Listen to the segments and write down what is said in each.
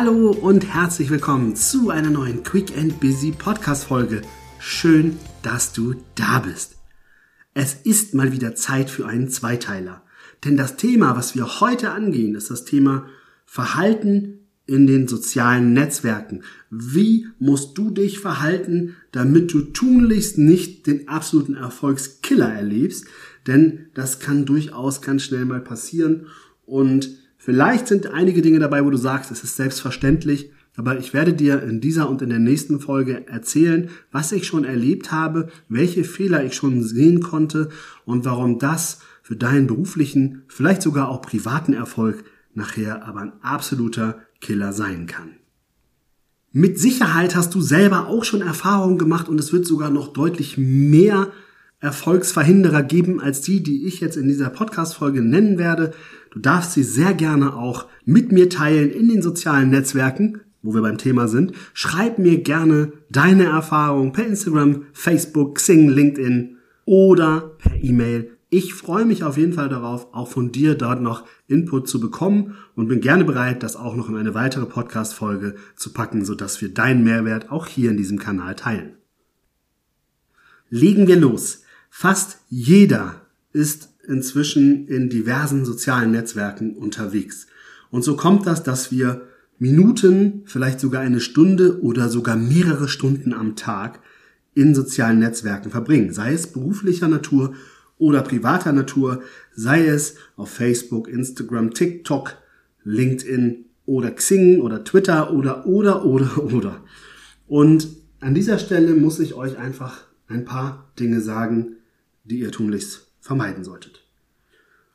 Hallo und herzlich willkommen zu einer neuen Quick and Busy Podcast Folge. Schön, dass du da bist. Es ist mal wieder Zeit für einen Zweiteiler. Denn das Thema, was wir heute angehen, ist das Thema Verhalten in den sozialen Netzwerken. Wie musst du dich verhalten, damit du tunlichst nicht den absoluten Erfolgskiller erlebst? Denn das kann durchaus ganz schnell mal passieren. Und vielleicht sind einige Dinge dabei, wo du sagst, es ist selbstverständlich. Aber ich werde dir in dieser und in der nächsten Folge erzählen, was ich schon erlebt habe, welche Fehler ich schon sehen konnte und warum das für deinen beruflichen, vielleicht sogar auch privaten Erfolg nachher aber ein absoluter Killer sein kann. Mit Sicherheit hast du selber auch schon Erfahrungen gemacht und es wird sogar noch deutlich mehr Erfolgsverhinderer geben als die, die ich jetzt in dieser Podcast-Folge nennen werde. Du darfst sie sehr gerne auch mit mir teilen in den sozialen Netzwerken, wo wir beim Thema sind. Schreib mir gerne deine Erfahrungen per Instagram, Facebook, Xing, LinkedIn oder per E-Mail ich freue mich auf jeden Fall darauf, auch von dir dort noch Input zu bekommen und bin gerne bereit, das auch noch in eine weitere Podcast-Folge zu packen, sodass wir deinen Mehrwert auch hier in diesem Kanal teilen. Legen wir los. Fast jeder ist inzwischen in diversen sozialen Netzwerken unterwegs. Und so kommt das, dass wir Minuten, vielleicht sogar eine Stunde oder sogar mehrere Stunden am Tag in sozialen Netzwerken verbringen, sei es beruflicher Natur oder privater Natur, sei es auf Facebook, Instagram, TikTok, LinkedIn oder Xing oder Twitter oder oder oder oder. Und an dieser Stelle muss ich euch einfach ein paar Dinge sagen, die ihr tunlichst vermeiden solltet.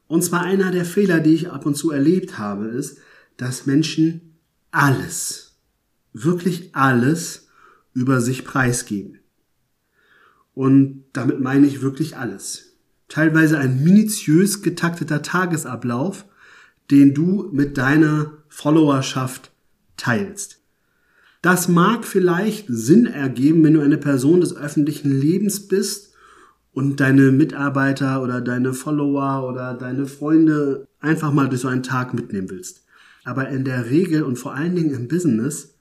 Und zwar einer der Fehler, die ich ab und zu erlebt habe, ist, dass Menschen alles, wirklich alles über sich preisgeben. Und damit meine ich wirklich alles teilweise ein minutiös getakteter Tagesablauf, den du mit deiner Followerschaft teilst. Das mag vielleicht Sinn ergeben, wenn du eine Person des öffentlichen Lebens bist und deine Mitarbeiter oder deine Follower oder deine Freunde einfach mal durch so einen Tag mitnehmen willst. Aber in der Regel und vor allen Dingen im Business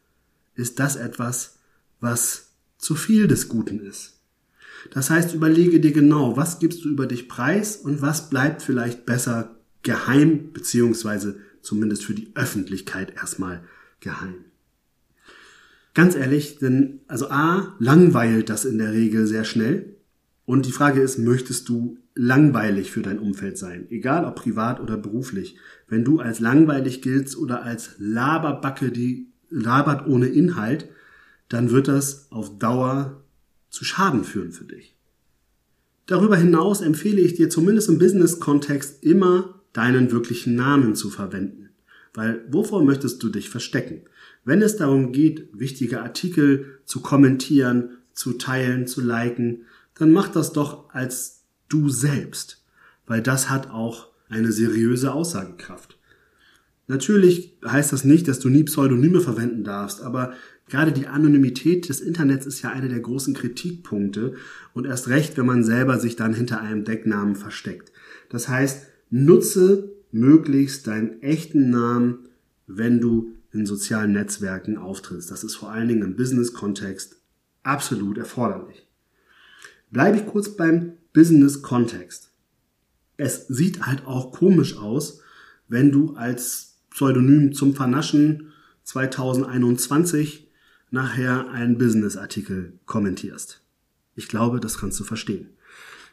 ist das etwas, was zu viel des Guten ist. Das heißt, überlege dir genau, was gibst du über dich preis und was bleibt vielleicht besser geheim, beziehungsweise zumindest für die Öffentlichkeit erstmal geheim. Ganz ehrlich, denn also A, langweilt das in der Regel sehr schnell. Und die Frage ist, möchtest du langweilig für dein Umfeld sein? Egal ob privat oder beruflich. Wenn du als langweilig giltst oder als Laberbacke, die labert ohne Inhalt, dann wird das auf Dauer zu Schaden führen für dich. Darüber hinaus empfehle ich dir zumindest im Business-Kontext immer deinen wirklichen Namen zu verwenden. Weil wovor möchtest du dich verstecken? Wenn es darum geht, wichtige Artikel zu kommentieren, zu teilen, zu liken, dann mach das doch als du selbst, weil das hat auch eine seriöse Aussagekraft. Natürlich heißt das nicht, dass du nie Pseudonyme verwenden darfst, aber Gerade die Anonymität des Internets ist ja einer der großen Kritikpunkte und erst recht, wenn man selber sich dann hinter einem Decknamen versteckt. Das heißt, nutze möglichst deinen echten Namen, wenn du in sozialen Netzwerken auftrittst. Das ist vor allen Dingen im Business-Kontext absolut erforderlich. Bleibe ich kurz beim Business-Kontext. Es sieht halt auch komisch aus, wenn du als Pseudonym zum Vernaschen 2021 nachher einen Business-Artikel kommentierst. Ich glaube, das kannst du verstehen.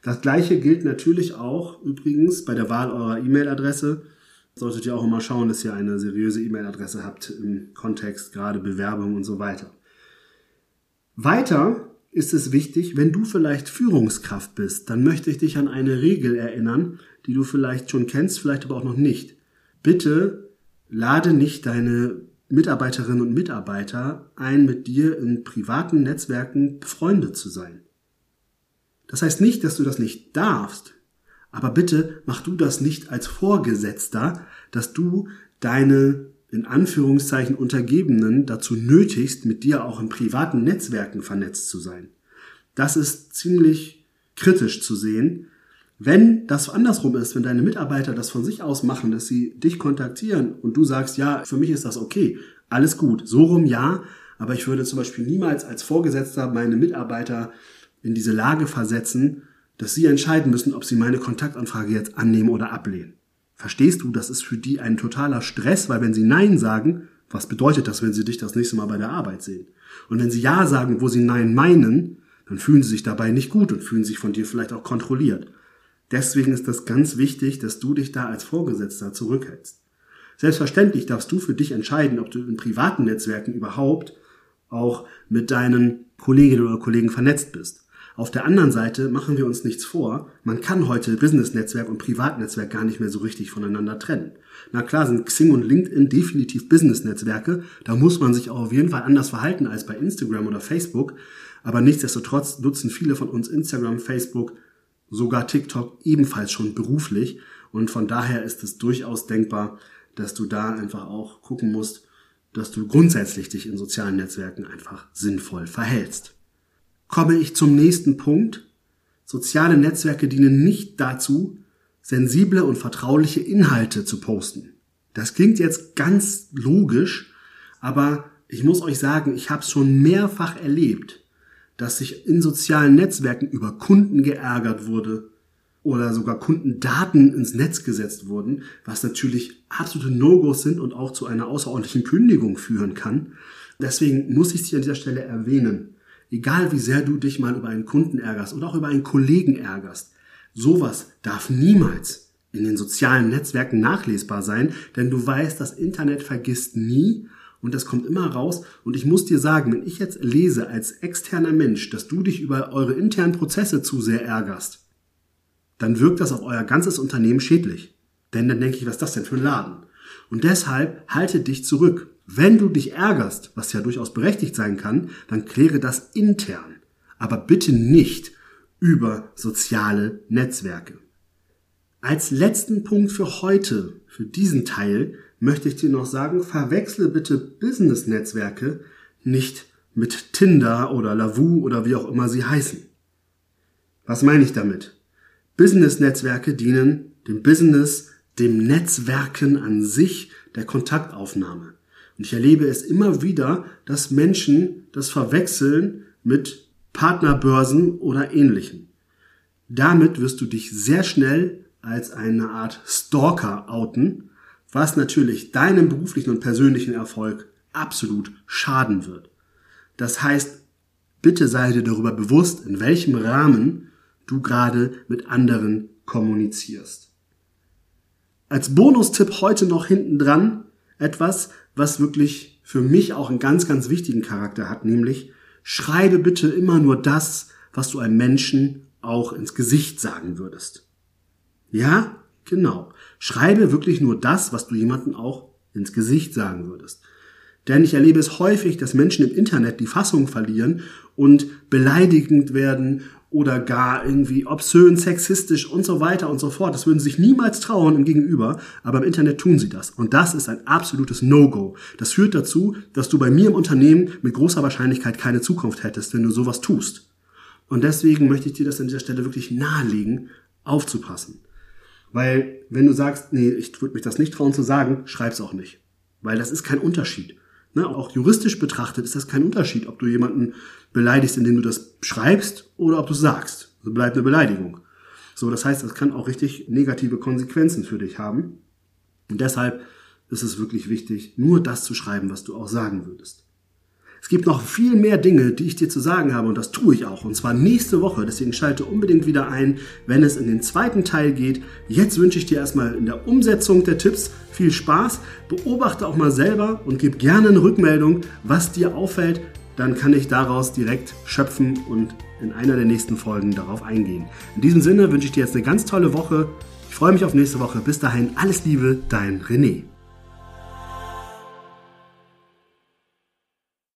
Das gleiche gilt natürlich auch übrigens bei der Wahl eurer E-Mail-Adresse. Solltet ihr auch immer schauen, dass ihr eine seriöse E-Mail-Adresse habt im Kontext gerade Bewerbung und so weiter. Weiter ist es wichtig, wenn du vielleicht Führungskraft bist, dann möchte ich dich an eine Regel erinnern, die du vielleicht schon kennst, vielleicht aber auch noch nicht. Bitte lade nicht deine Mitarbeiterinnen und Mitarbeiter ein, mit dir in privaten Netzwerken befreundet zu sein. Das heißt nicht, dass du das nicht darfst, aber bitte mach du das nicht als Vorgesetzter, dass du deine in Anführungszeichen Untergebenen dazu nötigst, mit dir auch in privaten Netzwerken vernetzt zu sein. Das ist ziemlich kritisch zu sehen, Wenn das andersrum ist, wenn deine Mitarbeiter das von sich aus machen, dass sie dich kontaktieren und du sagst, ja, für mich ist das okay, alles gut, so rum ja, aber ich würde zum Beispiel niemals als Vorgesetzter meine Mitarbeiter in diese Lage versetzen, dass sie entscheiden müssen, ob sie meine Kontaktanfrage jetzt annehmen oder ablehnen. Verstehst du, das ist für die ein totaler Stress, weil wenn sie Nein sagen, was bedeutet das, wenn sie dich das nächste Mal bei der Arbeit sehen? Und wenn sie Ja sagen, wo sie Nein meinen, dann fühlen sie sich dabei nicht gut und fühlen sich von dir vielleicht auch kontrolliert. Deswegen ist das ganz wichtig, dass du dich da als Vorgesetzter zurückhältst. Selbstverständlich darfst du für dich entscheiden, ob du in privaten Netzwerken überhaupt auch mit deinen Kolleginnen oder Kollegen vernetzt bist. Auf der anderen Seite machen wir uns nichts vor, man kann heute Business-Netzwerk und Privatnetzwerk gar nicht mehr so richtig voneinander trennen. Na klar sind Xing und LinkedIn definitiv Business-Netzwerke, da muss man sich auch auf jeden Fall anders verhalten als bei Instagram oder Facebook, aber nichtsdestotrotz nutzen viele von uns Instagram, Facebook, sogar TikTok ebenfalls schon beruflich. Und von daher ist es durchaus denkbar, dass du da einfach auch gucken musst, dass du grundsätzlich dich in sozialen Netzwerken einfach sinnvoll verhältst komme ich zum nächsten Punkt. Soziale Netzwerke dienen nicht dazu, sensible und vertrauliche Inhalte zu posten. Das klingt jetzt ganz logisch, aber ich muss euch sagen, ich habe es schon mehrfach erlebt, dass sich in sozialen Netzwerken über Kunden geärgert wurde oder sogar Kundendaten ins Netz gesetzt wurden, was natürlich absolute No-Gos sind und auch zu einer außerordentlichen Kündigung führen kann. Deswegen muss ich sie an dieser Stelle erwähnen. Egal wie sehr du dich mal über einen Kunden ärgerst oder auch über einen Kollegen ärgerst, sowas darf niemals in den sozialen Netzwerken nachlesbar sein, denn du weißt, das Internet vergisst nie und das kommt immer raus. Und ich muss dir sagen, wenn ich jetzt lese als externer Mensch, dass du dich über eure internen Prozesse zu sehr ärgerst, dann wirkt das auf euer ganzes Unternehmen schädlich. Denn dann denke ich, was ist das denn für ein Laden? Und deshalb halte dich zurück. Wenn du dich ärgerst, was ja durchaus berechtigt sein kann, dann kläre das intern. Aber bitte nicht über soziale Netzwerke. Als letzten Punkt für heute, für diesen Teil, möchte ich dir noch sagen, verwechsle bitte Business-Netzwerke nicht mit Tinder oder Lavu oder wie auch immer sie heißen. Was meine ich damit? Business-Netzwerke dienen dem Business, dem Netzwerken an sich, der Kontaktaufnahme. Und ich erlebe es immer wieder, dass Menschen das verwechseln mit Partnerbörsen oder ähnlichem. Damit wirst du dich sehr schnell als eine Art Stalker outen, was natürlich deinem beruflichen und persönlichen Erfolg absolut schaden wird. Das heißt, bitte sei dir darüber bewusst, in welchem Rahmen du gerade mit anderen kommunizierst. Als Bonustipp heute noch hinten dran etwas, was wirklich für mich auch einen ganz, ganz wichtigen Charakter hat, nämlich schreibe bitte immer nur das, was du einem Menschen auch ins Gesicht sagen würdest. Ja, genau. Schreibe wirklich nur das, was du jemanden auch ins Gesicht sagen würdest. Denn ich erlebe es häufig, dass Menschen im Internet die Fassung verlieren und beleidigend werden oder gar irgendwie obszön, sexistisch und so weiter und so fort. Das würden sie sich niemals trauen im Gegenüber, aber im Internet tun sie das. Und das ist ein absolutes No-Go. Das führt dazu, dass du bei mir im Unternehmen mit großer Wahrscheinlichkeit keine Zukunft hättest, wenn du sowas tust. Und deswegen möchte ich dir das an dieser Stelle wirklich nahelegen, aufzupassen. Weil wenn du sagst, nee, ich würde mich das nicht trauen zu sagen, schreib's auch nicht. Weil das ist kein Unterschied. Ne, auch juristisch betrachtet ist das kein Unterschied, ob du jemanden beleidigst, indem du das schreibst oder ob du es sagst. Also bleibt eine Beleidigung. So, das heißt, das kann auch richtig negative Konsequenzen für dich haben. Und deshalb ist es wirklich wichtig, nur das zu schreiben, was du auch sagen würdest. Es gibt noch viel mehr Dinge, die ich dir zu sagen habe und das tue ich auch. Und zwar nächste Woche. Deswegen schalte unbedingt wieder ein, wenn es in den zweiten Teil geht. Jetzt wünsche ich dir erstmal in der Umsetzung der Tipps viel Spaß. Beobachte auch mal selber und gib gerne eine Rückmeldung, was dir auffällt. Dann kann ich daraus direkt schöpfen und in einer der nächsten Folgen darauf eingehen. In diesem Sinne wünsche ich dir jetzt eine ganz tolle Woche. Ich freue mich auf nächste Woche. Bis dahin alles Liebe, dein René.